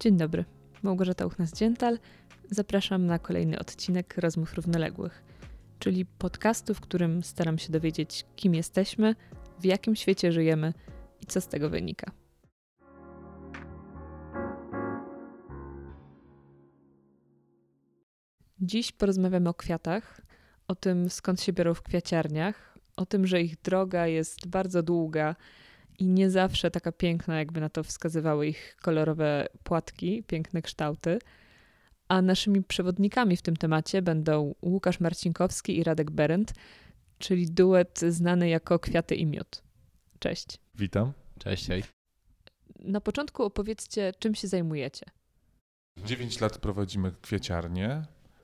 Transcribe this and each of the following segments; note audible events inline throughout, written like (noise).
Dzień dobry, Małgorzata Uchnas-Dziętal. Zapraszam na kolejny odcinek Rozmów Równoległych, czyli podcastu, w którym staram się dowiedzieć, kim jesteśmy, w jakim świecie żyjemy i co z tego wynika. Dziś porozmawiamy o kwiatach, o tym skąd się biorą w kwiaciarniach, o tym, że ich droga jest bardzo długa i nie zawsze taka piękna, jakby na to wskazywały ich kolorowe płatki, piękne kształty. A naszymi przewodnikami w tym temacie będą Łukasz Marcinkowski i Radek Berendt, czyli duet znany jako Kwiaty i Miód. Cześć. Witam. Cześć, hej. Na początku opowiedzcie, czym się zajmujecie. 9 lat prowadzimy kwieciarnię.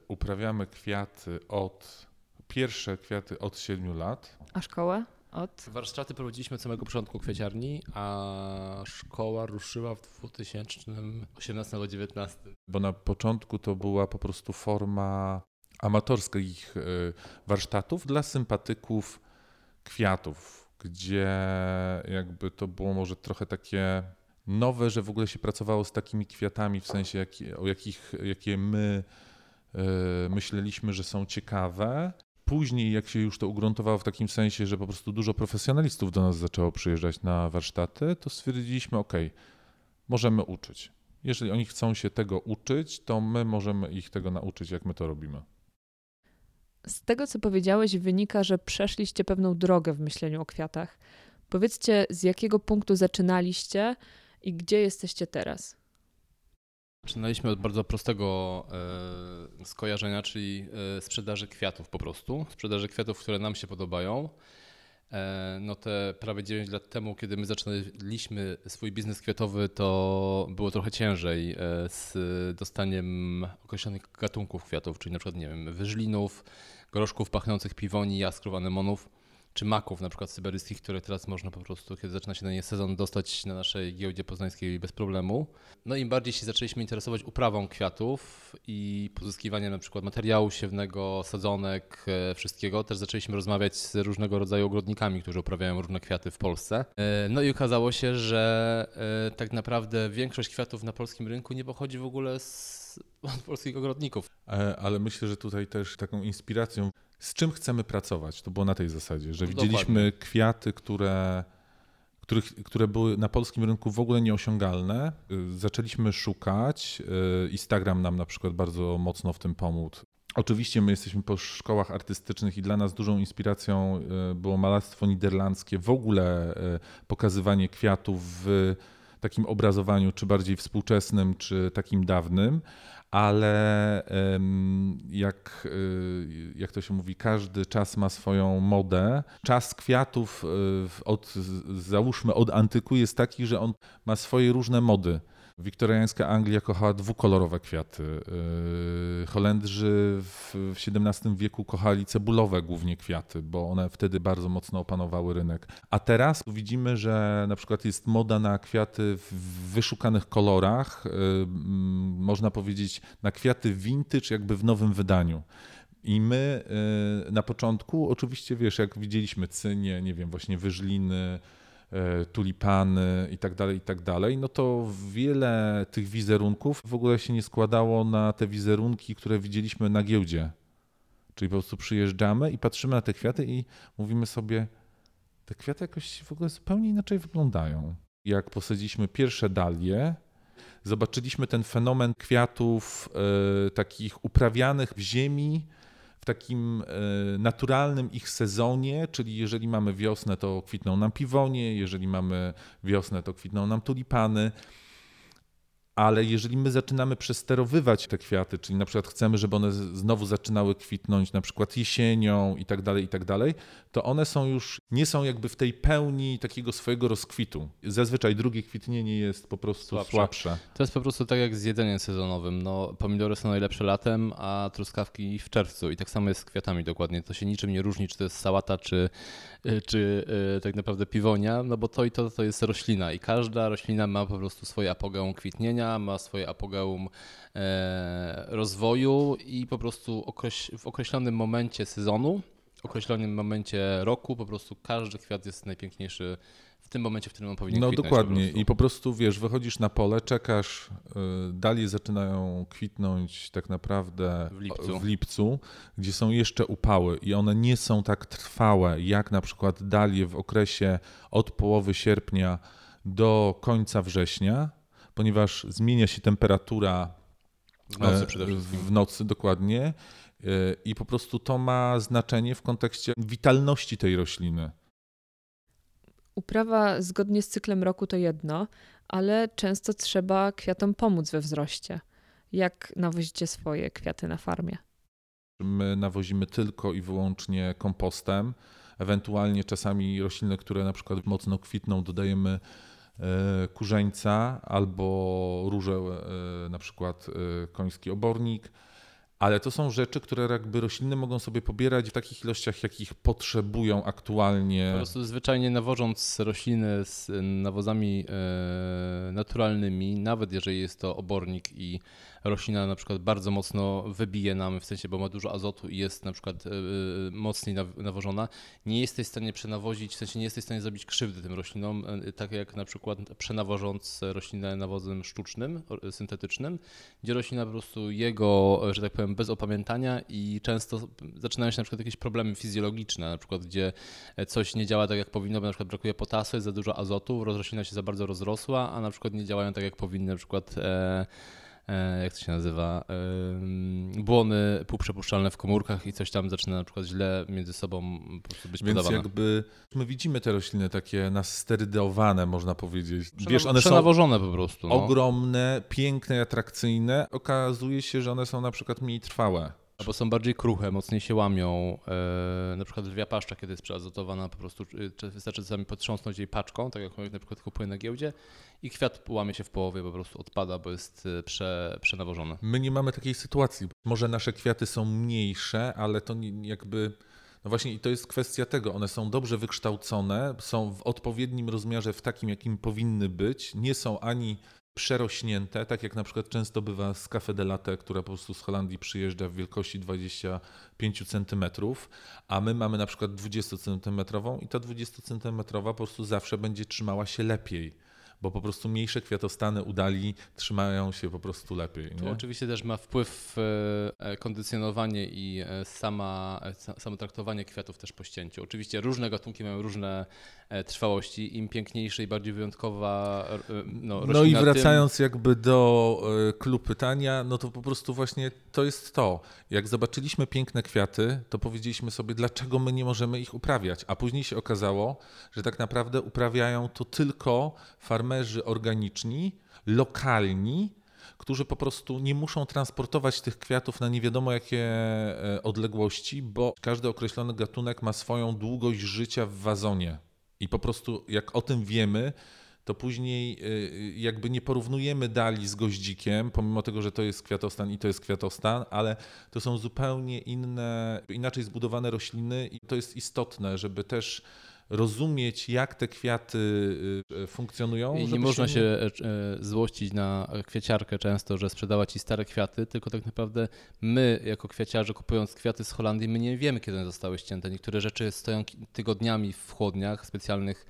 Uprawiamy kwiaty od, pierwsze kwiaty od 7 lat. A szkoła? Od? Warsztaty prowadziliśmy od samego początku kwieciarni, a szkoła ruszyła w 2018-2019. Bo na początku to była po prostu forma amatorskich y, warsztatów dla sympatyków kwiatów, gdzie jakby to było może trochę takie nowe, że w ogóle się pracowało z takimi kwiatami, w sensie jak, o jakich, jakie my y, myśleliśmy, że są ciekawe. Później, jak się już to ugruntowało w takim sensie, że po prostu dużo profesjonalistów do nas zaczęło przyjeżdżać na warsztaty, to stwierdziliśmy, ok, możemy uczyć. Jeżeli oni chcą się tego uczyć, to my możemy ich tego nauczyć, jak my to robimy. Z tego, co powiedziałeś, wynika, że przeszliście pewną drogę w myśleniu o kwiatach. Powiedzcie, z jakiego punktu zaczynaliście i gdzie jesteście teraz? Zaczynaliśmy od bardzo prostego e, skojarzenia, czyli e, sprzedaży kwiatów po prostu. Sprzedaży kwiatów, które nam się podobają. E, no te prawie 9 lat temu, kiedy my zaczynaliśmy swój biznes kwiatowy, to było trochę ciężej e, z dostaniem określonych gatunków kwiatów, czyli na przykład, nie wiem, wyżlinów, groszków pachnących piwoni, jaskrów, anemonów czy maków, na przykład syberyjskich, które teraz można po prostu, kiedy zaczyna się na nie sezon, dostać na naszej giełdzie poznańskiej bez problemu. No im bardziej się zaczęliśmy interesować uprawą kwiatów i pozyskiwaniem na przykład materiału siewnego, sadzonek, e, wszystkiego, też zaczęliśmy rozmawiać z różnego rodzaju ogrodnikami, którzy uprawiają różne kwiaty w Polsce. E, no i okazało się, że e, tak naprawdę większość kwiatów na polskim rynku nie pochodzi w ogóle z (laughs) polskich ogrodników. Ale myślę, że tutaj też taką inspiracją z czym chcemy pracować. To było na tej zasadzie, że Dokładnie. widzieliśmy kwiaty, które, których, które były na polskim rynku w ogóle nieosiągalne. Y, Zaczęliśmy szukać. y, Instagram nam na przykład bardzo mocno w tym pomógł. Oczywiście my jesteśmy po szkołach artystycznych i dla nas dużą inspiracją y, było malarstwo niderlandzkie, w ogóle pokazywanie kwiatów w takim obrazowaniu, czy bardziej współczesnym, czy takim dawnym, ale jak, y, jak to się mówi, każdy czas ma swoją modę. Czas kwiatów, y, od, załóżmy od antyku, jest taki, że on ma swoje różne mody. Wiktoriańska Anglia kochała dwukolorowe kwiaty. Yy, Holendrzy w XVII wieku kochali cebulowe głównie kwiaty, bo one wtedy bardzo mocno opanowały rynek. A teraz widzimy, że na przykład jest moda na kwiaty w wyszukanych kolorach, yy, można powiedzieć na kwiaty vintage jakby w nowym wydaniu. I my yy, na początku, oczywiście wiesz, jak widzieliśmy cynie, nie wiem, właśnie wyżliny, tulipany i tak dalej, i tak no to wiele tych wizerunków w ogóle się nie składało na te wizerunki, które widzieliśmy na giełdzie. Czyli po prostu przyjeżdżamy i patrzymy na te kwiaty i mówimy sobie, te kwiaty jakoś w ogóle zupełnie inaczej wyglądają. Jak posadziliśmy pierwsze dalie, zobaczyliśmy ten fenomen kwiatów e, takich uprawianych w ziemi, w takim e, naturalnym ich sezonie, czyli jeżeli mamy wiosnę, to kwitną nam piwonie, jeżeli mamy wiosnę, to kwitną nam tulipany. Ale jeżeli my zaczynamy przesterowywać te kwiaty, czyli na przykład chcemy, żeby one znowu zaczynały kwitnąć na przykład jesienią i tak dalej, i tak dalej, to one są już, nie są jakby w tej pełni takiego swojego rozkwitu. Zazwyczaj drugie kwitnienie jest po prostu Słabsze. słabsze. To jest po prostu tak jak z jedzeniem sezonowym. No, pomidory są najlepsze latem, a truskawki w czerwcu. I tak samo jest z kwiatami dokładnie. To się niczym nie różni, czy to jest sałata, czy, y, czy y, tak naprawdę piwonia, no bo to i to, to jest roślina. I każda roślina ma po prostu swoje apogeum kwitnienia, ma swoje apogeum e, rozwoju i po prostu w określonym momencie sezonu określonym momencie roku po prostu każdy kwiat jest najpiękniejszy w tym momencie, w którym on powinien No kwitnąć dokładnie. po I po prostu wiesz, wychodzisz na pole, czekasz, y, dalie zaczynają kwitnąć tak naprawdę W lipcu. w lipcu, gdzie są jeszcze upały i one nie są tak trwałe jak na przykład dalie w okresie od połowy sierpnia do końca września, ponieważ zmienia się temperatura W nocy e, przede wszystkim. w nocy dokładnie e, i po prostu to ma znaczenie w kontekście witalności tej rośliny. Uprawa zgodnie z cyklem roku to jedno, ale często trzeba kwiatom pomóc we wzroście. Jak nawozicie swoje kwiaty na farmie? My nawozimy tylko i wyłącznie kompostem. Ewentualnie czasami rośliny, które na przykład mocno kwitną, dodajemy kurzeńca albo róże, e, na przykład e, koński obornik. Ale to są rzeczy, które jakby rośliny mogą sobie pobierać w takich ilościach, jakich potrzebują aktualnie. Po prostu zwyczajnie nawożąc rośliny z nawozami e, naturalnymi, nawet jeżeli jest to obornik i roślina na przykład bardzo mocno wybije nam, w sensie, bo ma dużo azotu i jest na przykład e, mocniej naw- nawożona, nie jesteś w stanie przenawozić, w sensie nie jesteś w stanie zrobić krzywdy tym roślinom, e, tak jak na przykład przenawożąc roślinę nawozem sztucznym, syntetycznym, gdzie roślina po prostu jego, że tak powiem, bez opamiętania i często zaczynają się na przykład jakieś problemy fizjologiczne, na przykład gdzie coś nie działa tak jak powinno, bo na przykład brakuje potasu, jest za dużo azotu, roślina się za bardzo rozrosła, a na przykład nie działają tak jak powinny, na przykład e, e, jak to się nazywa, e, błony półprzepuszczalne w komórkach i coś tam zaczyna na przykład źle między sobą po prostu być Więc podawane. jakby my widzimy te rośliny takie nasterydowane, można powiedzieć. Przena- Wiesz, one są przenawożone po prostu. No. ogromne, piękne, atrakcyjne. Okazuje się, że one są na przykład mniej trwałe. Albo są bardziej kruche, mocniej się łamią. E, na przykład lwia paszcza, kiedy jest przeazotowana, po prostu e, czy- wystarczy czasami potrząsnąć jej paczką, tak jak na przykład kupuję na giełdzie i kwiat łamie się w połowie, po prostu odpada, bo jest e, prze, przenawożony. My nie mamy takiej sytuacji. Może nasze kwiaty są mniejsze, ale to nie, jakby. No właśnie, i to jest kwestia tego. One są dobrze wykształcone, są w odpowiednim rozmiarze, w takim, jakim powinny być. Nie są ani przerośnięte, tak jak na przykład często bywa z Cafe de Latte, która po prostu z Holandii przyjeżdża w wielkości 25 cm, a my mamy na przykład 20 cm i ta 20 cm po prostu zawsze będzie trzymała się lepiej, bo po prostu mniejsze kwiatostany udali trzymają się po prostu lepiej. Tu oczywiście też ma wpływ e, kondycjonowanie i e, sama, e, sa- samo traktowanie kwiatów też po ścięciu. Oczywiście różne gatunki mają różne e, trwałości. Im piękniejsze i bardziej wyjątkowa e, no, No i roślina, tym- wracając jakby do e, klub pytania, no to po prostu właśnie to jest to. Jak zobaczyliśmy piękne kwiaty, to powiedzieliśmy sobie, dlaczego my nie możemy ich uprawiać. A później się okazało, że tak naprawdę uprawiają to tylko farmerzy organiczni, lokalni, którzy po prostu nie muszą transportować tych kwiatów na nie wiadomo jakie e, odległości, bo każdy określony gatunek ma swoją długość życia w wazonie. I po prostu jak o tym wiemy, to później y, jakby nie porównujemy dali z goździkiem, pomimo tego, że to jest kwiatostan i to jest kwiatostan, ale to są zupełnie inne, inaczej zbudowane rośliny i to jest istotne, żeby też rozumieć, jak te kwiaty y, funkcjonują. I nie można się e, e, złościć na kwieciarkę często, że sprzedała ci stare kwiaty, tylko tak naprawdę my, jako kwiaciarze, kupując kwiaty z Holandii, my nie wiemy, kiedy one zostały ścięte. Niektóre rzeczy stoją tygodniami w chłodniach, specjalnych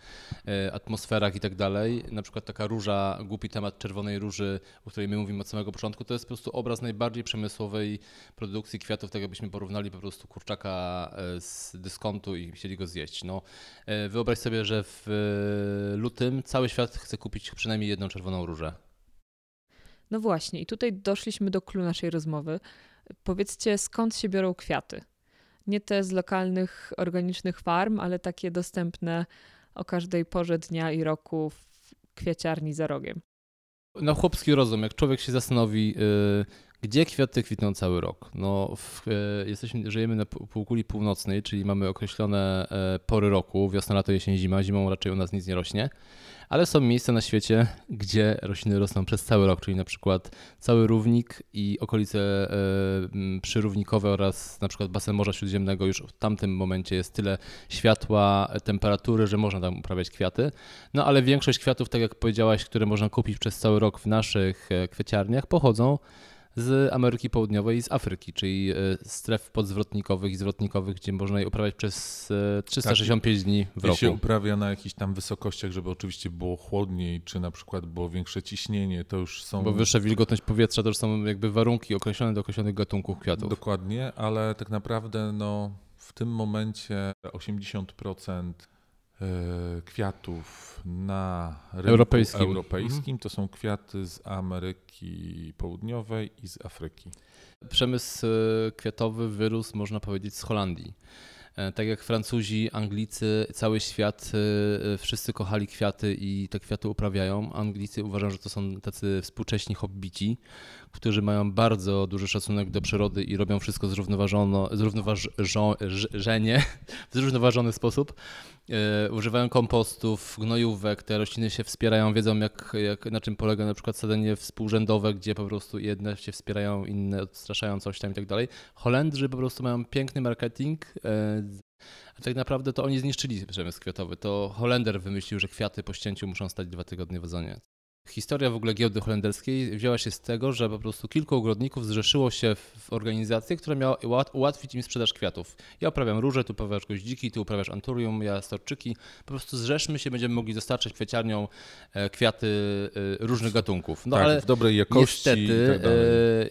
e, atmosferach i tak dalej. Na przykład taka róża, głupi temat czerwonej róży, o której my mówimy od samego początku, to jest po prostu obraz najbardziej przemysłowej produkcji kwiatów, tak jakbyśmy porównali po prostu kurczaka z dyskontu i chcieli go zjeść. No, Wyobraź sobie, że w e, lutym cały świat chce kupić przynajmniej jedną czerwoną różę. No właśnie, i tutaj doszliśmy do clou naszej rozmowy. Powiedzcie, skąd się biorą kwiaty? Nie te z lokalnych, organicznych farm, ale takie dostępne o każdej porze dnia i roku w kwieciarni za rogiem. Na chłopski rozum, jak człowiek się zastanowi, y, gdzie kwiaty kwitną cały rok. No, w, y, jesteśmy, żyjemy na pół- półkuli północnej, czyli mamy określone e, pory roku, wiosna, lato, jesień, zima. Zimą raczej u nas nic nie rośnie, ale są miejsca na świecie, gdzie rośliny rosną przez cały rok, czyli na przykład cały równik i okolice e, przyrównikowe oraz na przykład basen Morza Śródziemnego już w tamtym momencie jest tyle światła, e, temperatury, że można tam uprawiać kwiaty. No ale większość kwiatów, tak jak powiedziałaś, które można kupić przez cały rok w naszych e, kwieciarniach, pochodzą z Ameryki Południowej i z Afryki, czyli e, stref podzwrotnikowych i zwrotnikowych, gdzie można je uprawiać przez 365 tak. dni w roku. się uprawia na jakichś tam wysokościach, żeby oczywiście było chłodniej, czy na przykład było większe ciśnienie, to już są... Bo wyższa wilgotność powietrza to już są jakby warunki określone do określonych gatunków kwiatów. Dokładnie, ale tak naprawdę no, w tym momencie 80% E, kwiatów na rynku europejskim, europejskim mhm. to są kwiaty z Ameryki Południowej i z Afryki. Przemysł e, kwiatowy wyrósł, można powiedzieć, z Holandii. E, tak jak Francuzi, Anglicy, cały świat, wszyscy kochali kwiaty i te kwiaty uprawiają. Anglicy uważają, że to są tacy współcześni hobbici, którzy mają bardzo duży szacunek do przyrody i robią wszystko zrównoważone, zrównoważenie (laughs) w zrównoważony sposób. E, używają kompostów, gnojówek, te rośliny się wspierają, wiedzą jak, jak, na czym polega na przykład sadzenie współrzędowe, gdzie po prostu jedne się wspierają, inne odstraszają coś tam i tak dalej. Holendrzy po prostu mają piękny marketing, e, a tak naprawdę to oni zniszczyli przemysł kwiatowy. To Holender wymyślił, że kwiaty po ścięciu muszą stać dwa tygodnie w ozonie. Historia w ogóle giełdy holenderskiej wzięła się z tego, że po prostu kilku ogrodników zrzeszyło się w organizację, która miała ułatwić im sprzedaż kwiatów. Ja uprawiam róże, ty uprawiasz goździki, ty uprawiasz anturium, ja storczyki. Po prostu zrzeszmy się, będziemy mogli dostarczać kwieciarniom e, kwiaty e, różnych gatunków. No tak, ale w dobrej jakości. Niestety, tak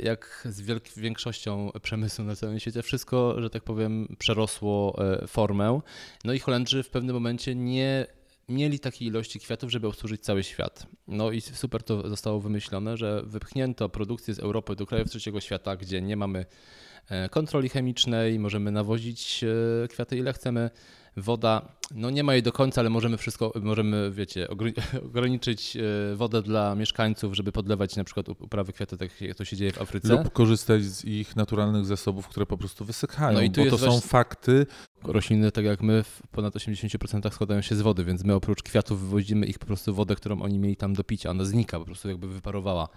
jak z większością przemysłu na całym świecie, wszystko, że tak powiem, przerosło formę. No i Holendrzy w pewnym momencie nie mieli takiej ilości kwiatów, żeby obsłużyć cały świat. No i super to zostało wymyślone, że wypchnięto produkcję z Europy do krajów trzeciego świata, gdzie nie mamy e, kontroli chemicznej, możemy nawozić e, kwiaty ile chcemy woda, no nie ma jej do końca, ale możemy wszystko, możemy, wiecie, (laughs) ograniczyć e, wodę dla mieszkańców, żeby podlewać na przykład uprawy kwiaty, tak jak to się dzieje w Afryce. Lub korzystać z ich naturalnych zasobów, które po prostu wysychają, no i tu bo to są fakty. Rośliny, tak jak my, w ponad 80% składają się z wody, więc my oprócz kwiatów wywozimy ich po prostu wodę, którą oni mieli tam do picia. Ona znika, po prostu jakby wyparowała.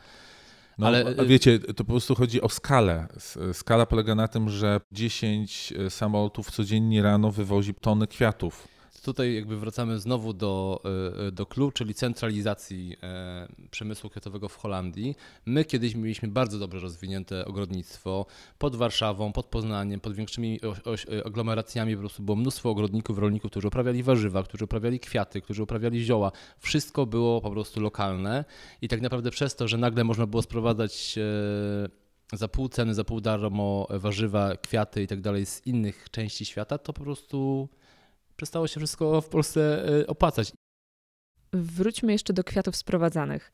No, ale y, wiecie, to po prostu chodzi o skalę. Skala polega na tym, że 10 e, samolotów codziennie rano wywozi tony kwiatów tutaj jakby wracamy znowu do, e, do clue, czyli centralizacji e, przemysłu kwiatowego w Holandii. My kiedyś mieliśmy bardzo dobrze rozwinięte ogrodnictwo pod Warszawą, pod Poznaniem, pod większymi e, aglomeracjami po prostu było mnóstwo ogrodników, rolników, którzy uprawiali warzywa, którzy uprawiali kwiaty, którzy uprawiali zioła. Wszystko było po prostu lokalne i tak naprawdę przez to, że nagle można było sprowadzać za pół ceny, za pół darmo warzywa, kwiaty i tak dalej z innych części świata, to po prostu przestało się wszystko w Polsce e, opłacać. Wróćmy jeszcze do kwiatów sprowadzanych.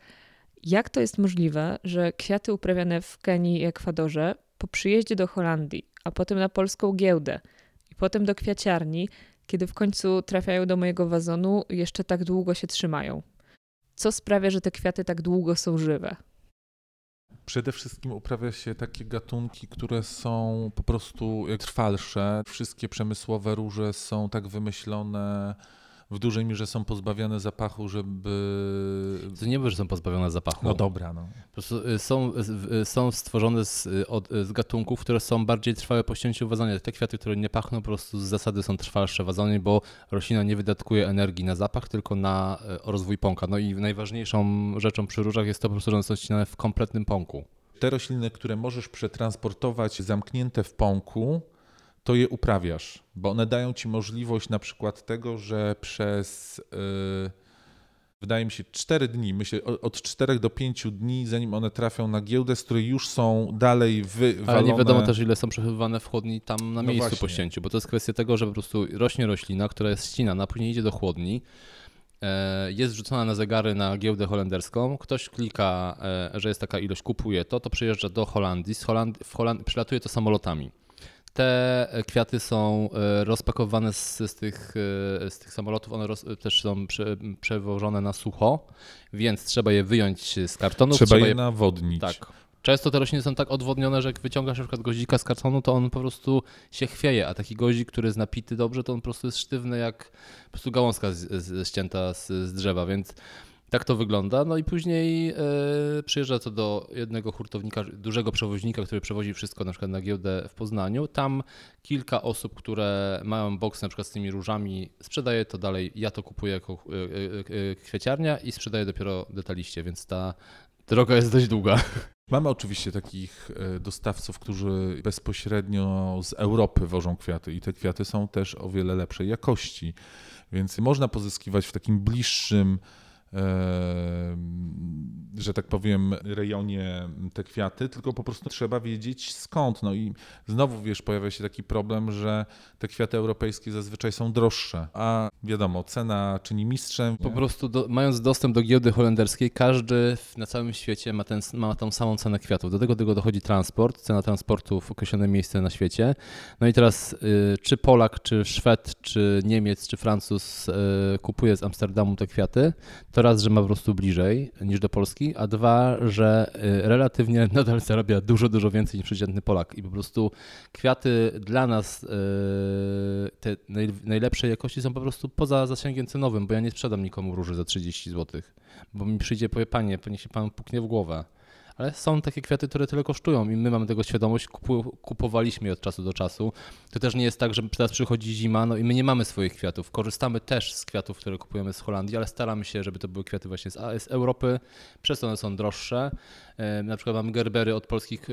Jak to jest możliwe, że kwiaty uprawiane w Kenii i Ekwadorze po przyjeździe do Holandii, a potem na polską giełdę i potem do kwiaciarni, kiedy w końcu trafiają do mojego wazonu, jeszcze tak długo się trzymają? Co sprawia, że te kwiaty tak długo są żywe? Przede wszystkim uprawia się takie gatunki, które są po prostu trwalsze. Wszystkie przemysłowe róże są tak wymyślone, w dużej mierze są pozbawione zapachu, żeby. To nie wiem, że są pozbawione zapachu. No dobra, no. Po prostu y, są, y, y, są stworzone z, od, z gatunków, które są bardziej trwałe po ścięciu wazonie. Te kwiaty, które nie pachną, po prostu z zasady są trwalsze wazonie, bo roślina nie wydatkuje energii na zapach, tylko na rozwój pąka. No i najważniejszą rzeczą przy różach jest to po prostu, że one są ścinane w kompletnym pąku. Te rośliny, które możesz przetransportować zamknięte w pąku, to je uprawiasz, bo one dają ci możliwość na przykład tego, że przez yy, wydaje mi się 4 dni, myślę od 4 do 5 dni, zanim one trafią na giełdę, z której już są dalej wywalone. Ale nie wiadomo też, ile są przechowywane w chłodni tam na no miejscu właśnie. po ścięciu, bo to jest kwestia tego, że po prostu rośnie roślina, która jest ścinana, później idzie do chłodni, e, jest wrzucona na zegary na giełdę holenderską, ktoś klika, e, że jest taka ilość, kupuje to, to przyjeżdża do Holandii, z Holandii, w Holandii przylatuje to samolotami. Te kwiaty są e, rozpakowane z, z, tych, e, z tych samolotów, one roz, też są prze, przewożone na sucho, więc trzeba je wyjąć z kartonu. Trzeba, trzeba je nawodnić. Tak. Często te rośliny są tak odwodnione, że jak wyciągasz na przykład goździka z kartonu, to on po prostu się chwieje, a taki goździk, który jest napity dobrze, to on po prostu jest sztywny jak po prostu gałązka z, z, ścięta z, z drzewa, więc tak to wygląda. No i później yy, przyjeżdża to do jednego hurtownika, dużego przewoźnika, który przewozi wszystko na przykład na giełdę w Poznaniu. Tam kilka osób, które mają boks na przykład z tymi różami, sprzedaje to dalej. Ja to kupuję jako yy, kwieciarnia i sprzedaję dopiero detaliście, więc ta droga jest dość długa. (laughs) Mamy oczywiście takich dostawców, którzy bezpośrednio z Europy wożą kwiaty i te kwiaty są też o wiele lepszej jakości, więc można pozyskiwać w takim bliższym że tak powiem, rejonie te kwiaty, tylko po prostu trzeba wiedzieć skąd. No i znowu, wiesz, pojawia się taki problem, że te kwiaty europejskie zazwyczaj są droższe, a wiadomo, cena czyni mistrzem. Po prostu do, mając dostęp do giełdy holenderskiej, każdy na całym świecie ma, ten, ma tą samą cenę kwiatów. Do tego, do tego dochodzi transport, cena transportu w określone miejsce na świecie. No i teraz y, czy Polak, czy Szwed, czy Niemiec, czy Francuz y, kupuje z Amsterdamu te kwiaty, to to raz, że ma po prostu bliżej niż do Polski, a dwa, że y, relatywnie (laughs) nadal zarabia dużo, dużo więcej niż przeciętny Polak. I po prostu kwiaty dla nas y, te najlepszej jakości są po prostu poza zasięgiem cenowym, bo ja nie sprzedam nikomu róży za 30 zł, bo mi przyjdzie, powie, panie, niech się pan puknie w głowę ale są takie kwiaty, które tyle kosztują i my mamy tego świadomość, kupowaliśmy je od czasu do czasu. To też nie jest tak, że teraz przychodzi zima, no i my nie mamy swoich kwiatów. Korzystamy też z kwiatów, które kupujemy z Holandii, ale staramy się, żeby to były kwiaty właśnie z, z Europy, przez to one są droższe. Na przykład mamy gerbery od polskich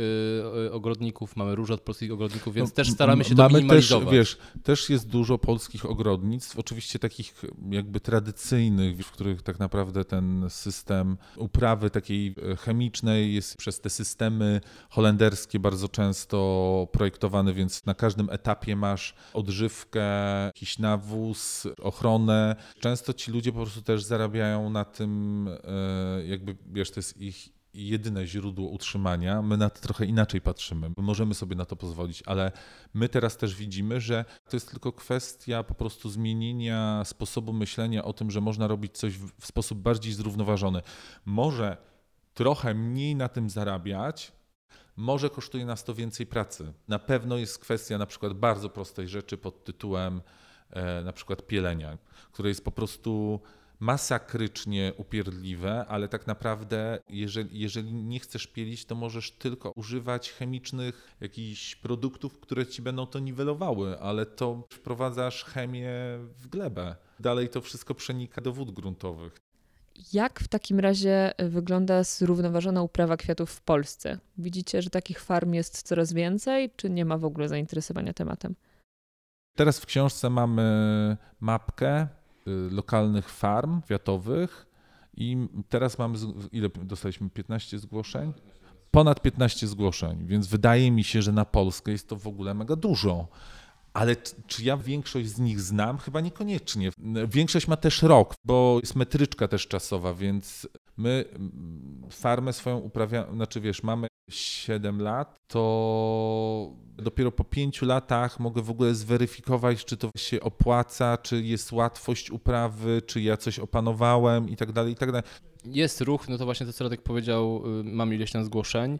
e, ogrodników, mamy róże od polskich ogrodników, więc no, też staramy się to minimalizować. Też, wiesz, też jest dużo polskich ogrodnictw, oczywiście takich jakby tradycyjnych, w których tak naprawdę ten system uprawy takiej e, chemicznej jest przez te systemy holenderskie bardzo często projektowany, więc na każdym etapie masz odżywkę, jakiś nawóz, ochronę. Często ci ludzie po prostu też zarabiają na tym, e, jakby wiesz, to jest ich jedyne źródło utrzymania. My na to trochę inaczej patrzymy. My możemy sobie na to pozwolić, ale my teraz też widzimy, że to jest tylko kwestia po prostu zmienienia sposobu myślenia o tym, że można robić coś w sposób bardziej zrównoważony. Może trochę mniej na tym zarabiać, może kosztuje nas to więcej pracy. Na pewno jest kwestia na przykład bardzo prostej rzeczy pod tytułem e, na przykład pielenia, które jest po prostu masakrycznie upierdliwe, ale tak naprawdę jeżeli, jeżeli nie chcesz pielić, to możesz tylko używać chemicznych jakichś produktów, które ci będą to niwelowały, ale to wprowadzasz chemię w glebę. Dalej to wszystko przenika do wód gruntowych. Jak w takim razie wygląda zrównoważona uprawa kwiatów w Polsce? Widzicie, że takich farm jest coraz więcej, czy nie ma w ogóle zainteresowania tematem? Teraz w książce mamy mapkę lokalnych farm kwiatowych i teraz mamy, ile dostaliśmy? 15 zgłoszeń? Ponad 15 zgłoszeń, więc wydaje mi się, że na Polskę jest to w ogóle mega dużo. Ale czy ja większość z nich znam? Chyba niekoniecznie. Większość ma też rok, bo jest metryczka też czasowa, więc my farmę swoją uprawiamy, znaczy wiesz, mamy 7 lat, to dopiero po 5 latach mogę w ogóle zweryfikować, czy to się opłaca, czy jest łatwość uprawy, czy ja coś opanowałem i tak dalej, i tak dalej. Jest ruch, no to właśnie to, co Radek powiedział, y, mam ileś tam zgłoszeń.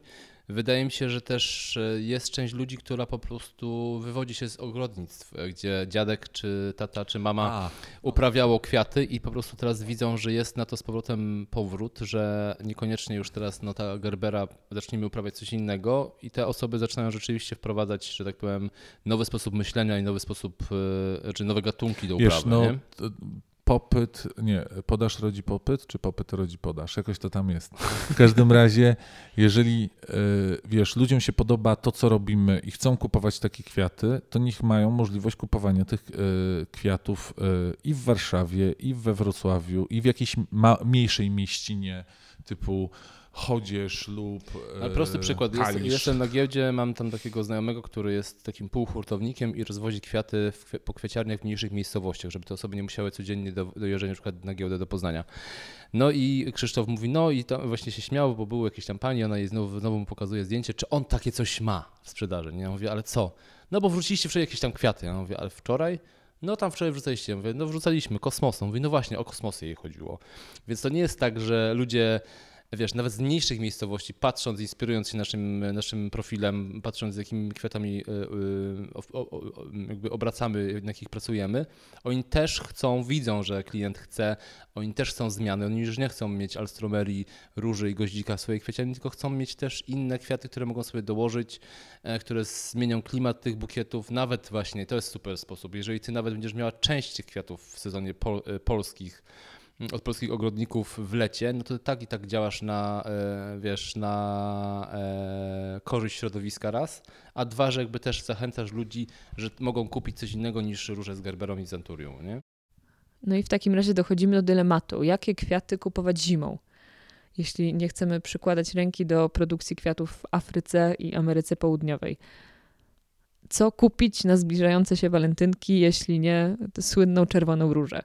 Wydaje mi się, że też e, jest część ludzi, która po prostu wywodzi się z ogrodnictw, e, gdzie dziadek, czy tata, czy mama A. uprawiało kwiaty i po prostu teraz widzą, że jest na to z powrotem powrót, że niekoniecznie już teraz no, ta gerbera zaczniemy uprawiać coś innego i te osoby zaczynają rzeczywiście wprowadzać, że tak powiem, nowy sposób myślenia i nowy sposób, e, czy nowe gatunki do uprawy. Wiesz, no, popyt, nie, podaż rodzi popyt, czy popyt rodzi podaż? Jakoś to tam jest. W każdym razie, jeżeli e, wiesz, ludziom się podoba to, co robimy i chcą kupować takie kwiaty, to niech mają możliwość kupowania tych e, kwiatów e, i w Warszawie, i we Wrocławiu, i w jakiejś mniejszej mieścinie typu chodzież lub Ale prosty przykład. Jest, jestem na giełdzie, mam tam takiego znajomego, który jest takim półhurtownikiem i rozwozi kwiaty w, po kwieciarniach w mniejszych miejscowościach, żeby te osoby nie musiały codziennie do, dojeżdżać na przykład na giełdę do Poznania. No i Krzysztof mówi, no i to właśnie się śmiał, bo były jakieś tam pani, ona jej znowu, znowu mu pokazuje zdjęcie, czy on takie coś ma w sprzedaży. Nie? Ja mówię, ale co? No bo wrzuciliście wczoraj jakieś tam kwiaty. Ja mówię, ale wczoraj? No tam wczoraj wrzucaliście. Mówię, no wrzucaliśmy kosmosem. Mówi, no właśnie, o kosmosy jej chodziło. Więc to nie jest tak, że ludzie wiesz, nawet z mniejszych miejscowości, patrząc, inspirując się naszym, naszym profilem, patrząc z jakimi kwiatami y, y, jakby obracamy, na jakich pracujemy, oni też chcą, widzą, że klient chce, oni też chcą zmiany, oni już nie chcą mieć alstromerii, róży i goździka w swojej kwieciarni, tylko chcą mieć też inne kwiaty, które mogą sobie dołożyć, e, które zmienią klimat tych bukietów, nawet właśnie, to jest super sposób, jeżeli ty nawet będziesz miała część tych kwiatów w sezonie pol, e, polskich, od polskich ogrodników w lecie, no to tak i tak działasz na, e, wiesz, na e, korzyść środowiska raz, a dwa, że jakby też zachęcasz ludzi, że mogą kupić coś innego niż róże z gerberą i z anturią, nie? No i w takim razie dochodzimy do dylematu, jakie kwiaty kupować zimą? Jeśli nie chcemy przykładać ręki do produkcji kwiatów w Afryce i Ameryce Południowej. Co kupić na zbliżające się walentynki, jeśli nie słynną czerwoną różę?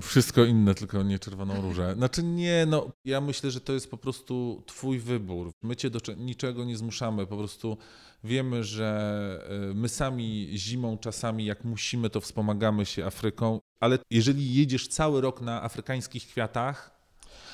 Wszystko inne, tylko nie czerwoną różę. Znaczy nie, no ja myślę, że to jest po prostu twój wybór. My cię do niczego nie zmuszamy, po prostu wiemy, że y, my sami zimą czasami jak musimy, to wspomagamy się Afryką, ale jeżeli jedziesz cały rok na afrykańskich kwiatach,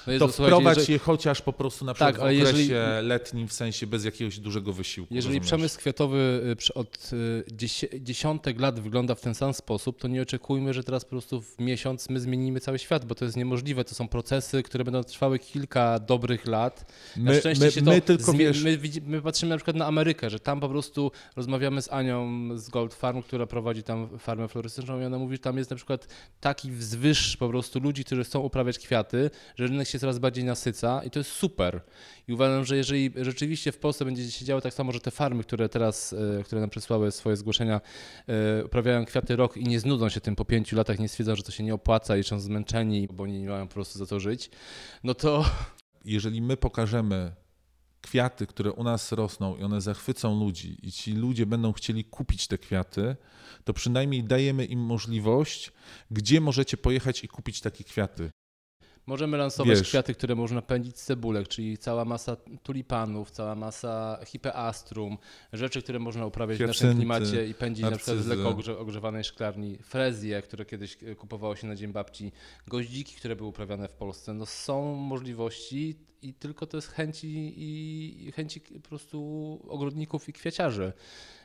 no Jezu, to wprowadź jeżeli... je chociaż po prostu na przykład tak, w okresie jeżeli... letnim, w sensie bez jakiegoś dużego wysiłku. Jeżeli rozumiesz? przemysł kwiatowy y, od y, dziesiątek lat wygląda w ten sam sposób, to nie oczekujmy, że teraz po prostu w miesiąc my zmienimy cały świat, bo to jest niemożliwe. To są procesy, które będą trwały kilka dobrych lat. My, my, się to my tylko wiesz... my, my patrzymy na przykład na Amerykę, że tam po prostu rozmawiamy z Anią z Gold Farm, która prowadzi tam farmę florystyczną i ona mówi, że tam jest na przykład taki wzwyż po prostu ludzi, którzy chcą uprawiać kwiaty, że rynek się coraz bardziej nasyca i to jest super. I uważam, że jeżeli rzeczywiście w Polsce będzie się działo tak samo, że te farmy, które teraz, e, które nam przysłały swoje zgłoszenia, e, uprawiają kwiaty rok i nie znudzą się tym po pięciu latach, nie stwierdzą, że to się nie opłaca i są zmęczeni, bo nie mają po prostu za to żyć, no to... (laughs) Jeżeli my pokażemy kwiaty, które u nas rosną i one zachwycą ludzi i ci ludzie będą chcieli kupić te kwiaty, to przynajmniej dajemy im możliwość, gdzie możecie pojechać i kupić takie kwiaty. Możemy lansować Wiesz. kwiaty, które można pędzić z cebulek, czyli cała masa tulipanów, cała masa hipeastrum, rzeczy, które można uprawiać w naszym klimacie i pędzić narcyzy. na przykład z lekko ogrzewanej szklarni, frezje, które kiedyś e, kupowało się na Dzień Babci, goździki, które były uprawiane w Polsce. No są możliwości i tylko to jest chęci i chęci po prostu ogrodników i kwiaciarzy.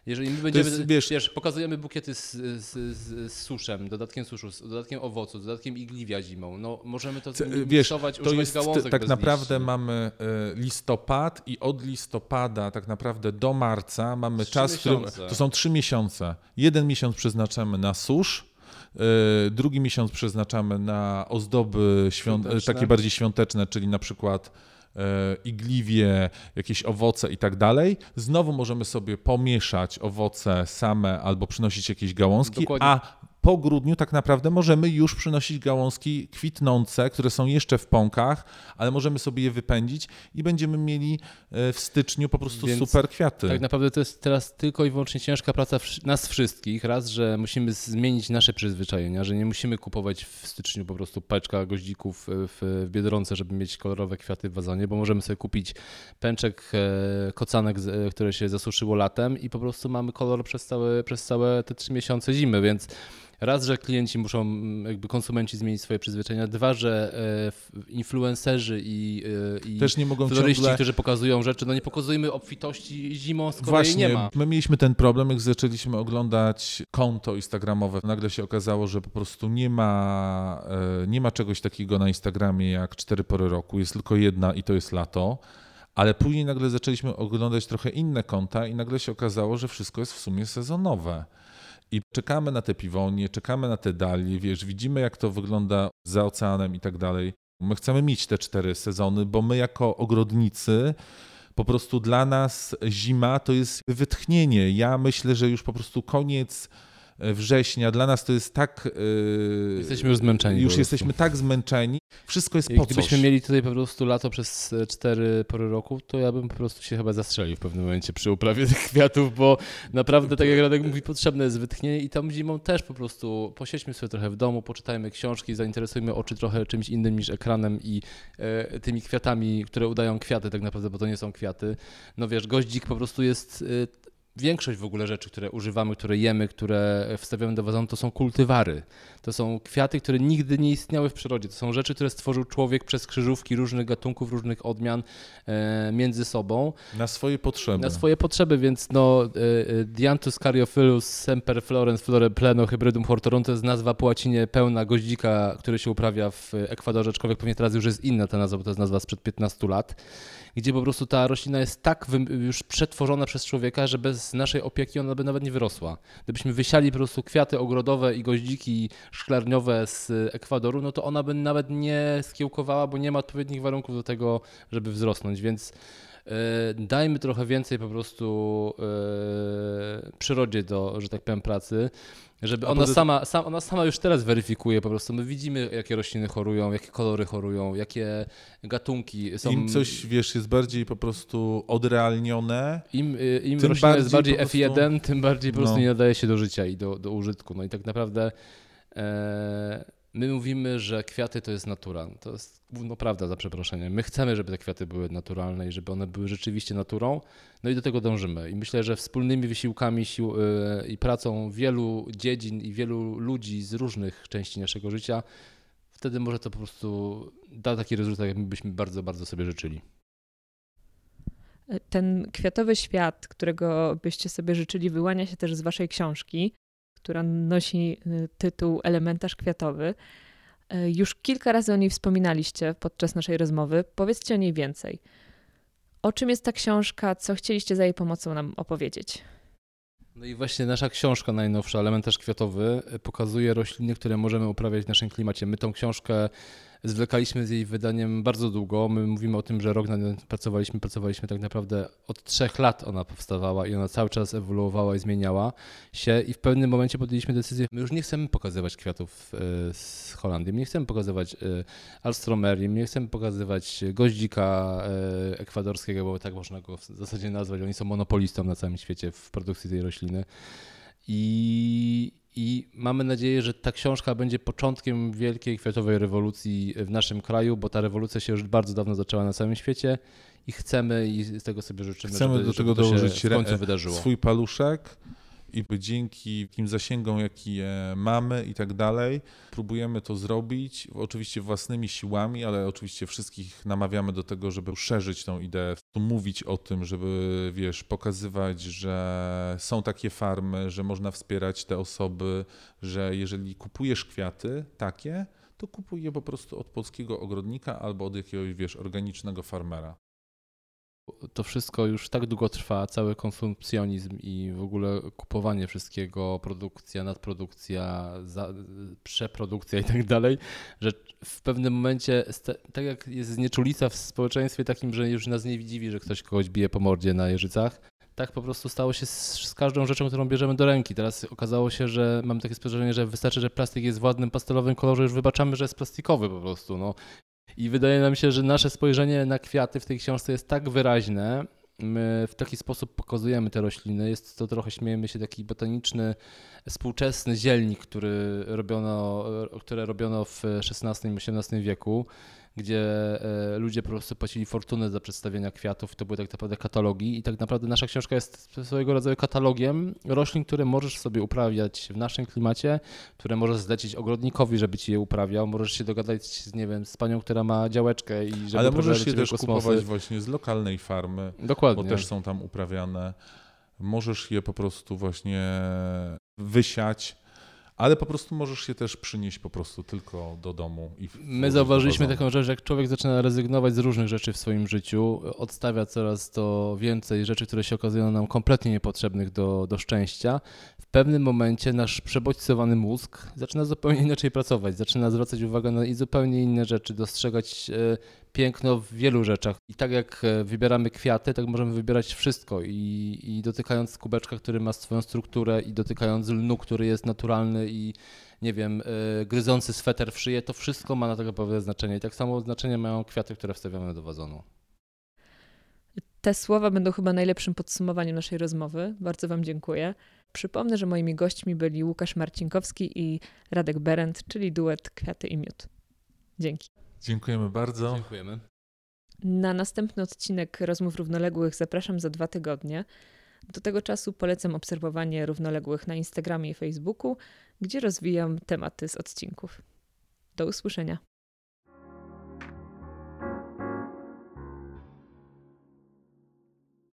Jeżeli my będziemy, jest, wiesz, wiesz, pokazujemy bukiety z, z, z, z, suszem, dodatkiem suszu, z dodatkiem owocu, dodatkiem igliwia zimą, no możemy to wiesz, to jest, gałązek Tak naprawdę liści. mamy e, listopad i od listopada tak naprawdę do marca mamy czas, w którym, to są trzy miesiące. Jeden miesiąc przeznaczamy na susz, drugi miesiąc przeznaczamy na ozdoby świąt, takie bardziej świąteczne, czyli na przykład E, igliwie, jakieś owoce i tak dalej. Znowu możemy sobie pomieszać owoce same albo przynosić jakieś gałązki, Dokładnie. a po grudniu tak naprawdę możemy już przynosić gałązki kwitnące, które są jeszcze w pąkach, ale możemy sobie je wypędzić i będziemy mieli e, w styczniu po prostu Więc super kwiaty. Tak naprawdę to jest teraz tylko i wyłącznie ciężka praca nas wszystkich. Raz, że musimy zmienić nasze przyzwyczajenia, że nie musimy kupować w styczniu po prostu paczka goździków w Biedronce, żeby mieć kolorowe kwiaty w wazonie, bo możemy sobie kupić pęczek e, kocanek, e, które się zasuszyło latem i po prostu mamy kolor przez całe, przez całe te trzy miesiące zimy, więc raz, że klienci muszą, mm, jakby konsumenci zmienić swoje przyzwyczajenia, dwa, że e, influencerzy i, e, i Też nie mogą floryści, ciągle... którzy pokazują rzeczy, no nie pokazujmy obfitości zimą, skoro Właśnie, jej nie ma. my mieliśmy ten problem, jak zaczęliśmy oglądać konto instagramowe, nagle się okazało, że po prostu nie ma, e, nie ma czegoś takiego na Instagramie jak cztery pory roku, jest tylko jedna i to jest lato. Ale później nagle zaczęliśmy oglądać trochę inne konta i nagle się okazało, że wszystko jest w sumie sezonowe. I czekamy na te piwonie, czekamy na te dalie, wiesz, widzimy jak to wygląda za oceanem i tak dalej. My chcemy mieć te cztery sezony, bo my jako ogrodnicy po prostu dla nas zima to jest wytchnienie. Ja myślę, że już po prostu koniec września. Dla nas to jest tak. Yy, jesteśmy już zmęczeni. Już jesteśmy tak zmęczeni. Wszystko jest po Gdybyśmy coś. mieli tutaj po prostu lato przez e, cztery pory roku, to ja bym po prostu się chyba zastrzelił w pewnym momencie przy uprawie (laughs) tych kwiatów, bo naprawdę, tak jak Radek mówi, potrzebne jest wytchnienie i tam zimą też po prostu posiedźmy sobie trochę w domu, poczytajmy książki, zainteresujmy oczy trochę czymś innym niż ekranem i e, tymi kwiatami, które udają kwiaty tak naprawdę, bo to nie są kwiaty. No wiesz, goździk po prostu jest e, większość w ogóle rzeczy, które używamy, które jemy, które wstawiamy do wazonu, to są kultywary. To są kwiaty, które nigdy nie istniały w przyrodzie. To są rzeczy, które stworzył człowiek przez krzyżówki różnych gatunków, różnych odmian e, między sobą. Na swoje potrzeby. Na swoje potrzeby, więc no e, e Dianthus caryophyllus semper florens flore pleno hybridum hortorum to jest nazwa po łacinie pełna goździka, który się uprawia w Ekwadorze, aczkolwiek pewnie teraz już jest inna ta nazwa, bo to jest nazwa sprzed 15 lat gdzie po prostu ta roślina jest tak już przetworzona przez człowieka, że bez bez naszej opieki ona by nawet nie wyrosła. Gdybyśmy wysiali po prostu kwiaty ogrodowe i goździki szklarniowe z Ekwadoru, no to ona by nawet nie skiełkowała, bo nie ma odpowiednich warunków do tego, żeby wzrosnąć, więc e, dajmy trochę więcej po prostu e, przyrodzie do, że tak powiem, pracy żeby ona sama, sam, ona sama już teraz weryfikuje po prostu. My widzimy, jakie rośliny chorują, jakie kolory chorują, jakie gatunki są. Im coś, wiesz, jest bardziej po prostu odrealnione. Im, y, im roślina jest bardziej F1, tym bardziej po prostu no. nie nadaje się do życia i do, do użytku. No i tak naprawdę My mówimy, że kwiaty to jest natura. To jest no prawda, za przeproszeniem. My chcemy, żeby te kwiaty były naturalne i żeby one były rzeczywiście naturą, no i do tego dążymy. I myślę, że wspólnymi wysiłkami sił, yy, i pracą wielu dziedzin i wielu ludzi z różnych części naszego życia, wtedy może to po prostu da taki rezultat, jak my byśmy bardzo, bardzo sobie życzyli. Ten kwiatowy świat, którego byście sobie życzyli, wyłania się też z waszej książki która nosi y, tytuł Elementarz kwiatowy. Y, już kilka razy o niej wspominaliście podczas naszej rozmowy. Powiedzcie o niej więcej. O czym jest ta książka? Co chcieliście za jej pomocą nam opowiedzieć? No i właśnie nasza książka najnowsza, Elementarz Kwiatowy, pokazuje rośliny, które możemy uprawiać w naszym klimacie. My tą książkę Zwlekaliśmy z jej wydaniem bardzo długo. My mówimy o tym, że rok na nią pracowaliśmy. Pracowaliśmy tak naprawdę od trzech lat ona powstawała i ona cały czas ewoluowała i zmieniała się. I w pewnym momencie podjęliśmy decyzję, my już nie chcemy pokazywać kwiatów e, z Holandii, my nie chcemy pokazywać e, Alstromerii, my nie chcemy pokazywać goździka e, ekwadorskiego, bo tak można go w zasadzie nazwać. Oni są monopolistą na całym świecie w produkcji tej rośliny. I, i mamy nadzieję, że ta książka będzie początkiem wielkiej kwiatowej rewolucji w naszym kraju, bo ta rewolucja się już bardzo dawno zaczęła na całym świecie i chcemy i z tego sobie życzymy, chcemy żeby, do tego żeby to dołożyć w końcu wydarzyło. swój paluszek i dzięki takim zasięgom, jakie mamy i tak dalej, próbujemy to zrobić, oczywiście własnymi siłami, ale oczywiście wszystkich namawiamy do tego, żeby szerzyć tą ideę, mówić o tym, żeby, wiesz, pokazywać, że są takie farmy, że można wspierać te osoby, że jeżeli kupujesz kwiaty takie, to kupuj je po prostu od polskiego ogrodnika albo od jakiegoś, wiesz, organicznego farmera to wszystko już tak długo trwa, cały konsumpcjonizm i w ogóle kupowanie wszystkiego, produkcja, nadprodukcja, za, przeprodukcja i tak dalej, że w pewnym momencie, tak jak jest znieczulica w społeczeństwie takim, że już nas nie dziwi, że ktoś kogoś bije po mordzie na jeżycach, tak po prostu stało się z, z, każdą rzeczą, którą bierzemy do ręki. Teraz okazało się, że mam takie spojrzenie, że wystarczy, że plastik jest w ładnym pastelowym kolorze, już wybaczamy, że jest plastikowy po prostu. No. I wydaje nam się, że nasze spojrzenie na kwiaty w tej książce jest tak wyraźne, My w taki sposób pokazujemy te rośliny. Jest to trochę, śmiejemy się, taki botaniczny, współczesny zielnik, który robiono, które robiono w XVI-XVIII wieku gdzie e, ludzie po prostu płacili fortunę za przedstawienia kwiatów. To były tak naprawdę katalogi i tak naprawdę nasza książka jest swojego rodzaju katalogiem roślin, które możesz sobie uprawiać w naszym klimacie, które możesz zlecić ogrodnikowi, żeby ci je uprawiał. Możesz się dogadać z, nie wiem, z panią, która ma działeczkę i żeby Ale możesz je też kosmosy. kupować właśnie z lokalnej farmy, Dokładnie. bo też są tam uprawiane. Możesz je po prostu właśnie wysiać ale po prostu możesz się też przynieść po prostu tylko do domu. I My zauważyliśmy taką rzecz, że jak człowiek zaczyna rezygnować z różnych rzeczy w swoim życiu, odstawia coraz to więcej rzeczy, które się okazują nam kompletnie niepotrzebnych do, do szczęścia, w pewnym momencie nasz przebodźcowany mózg zaczyna zupełnie inaczej pracować, zaczyna zwracać uwagę na zupełnie inne rzeczy, dostrzegać e, piękno w wielu rzeczach. I tak jak e, wybieramy kwiaty, tak możemy wybierać wszystko. I, i dotykając kubeczka, który ma swoją strukturę, i dotykając lnu, który jest naturalny i nie wiem, yy, gryzący sweter w szyję, to wszystko ma na tego pewne znaczenie. I tak samo znaczenie mają kwiaty, które wstawiamy do wazonu. Te słowa będą chyba najlepszym podsumowaniem naszej rozmowy. Bardzo Wam dziękuję. Przypomnę, że moimi gośćmi byli Łukasz Marcinkowski i Radek Berend, czyli duet Kwiaty i Miód. Dzięki. Dziękujemy bardzo. Dziękujemy. Na następny odcinek rozmów równoległych zapraszam za dwa tygodnie. Do tego czasu polecam obserwowanie równoległych na Instagramie i Facebooku, gdzie rozwijam tematy z odcinków. Do usłyszenia.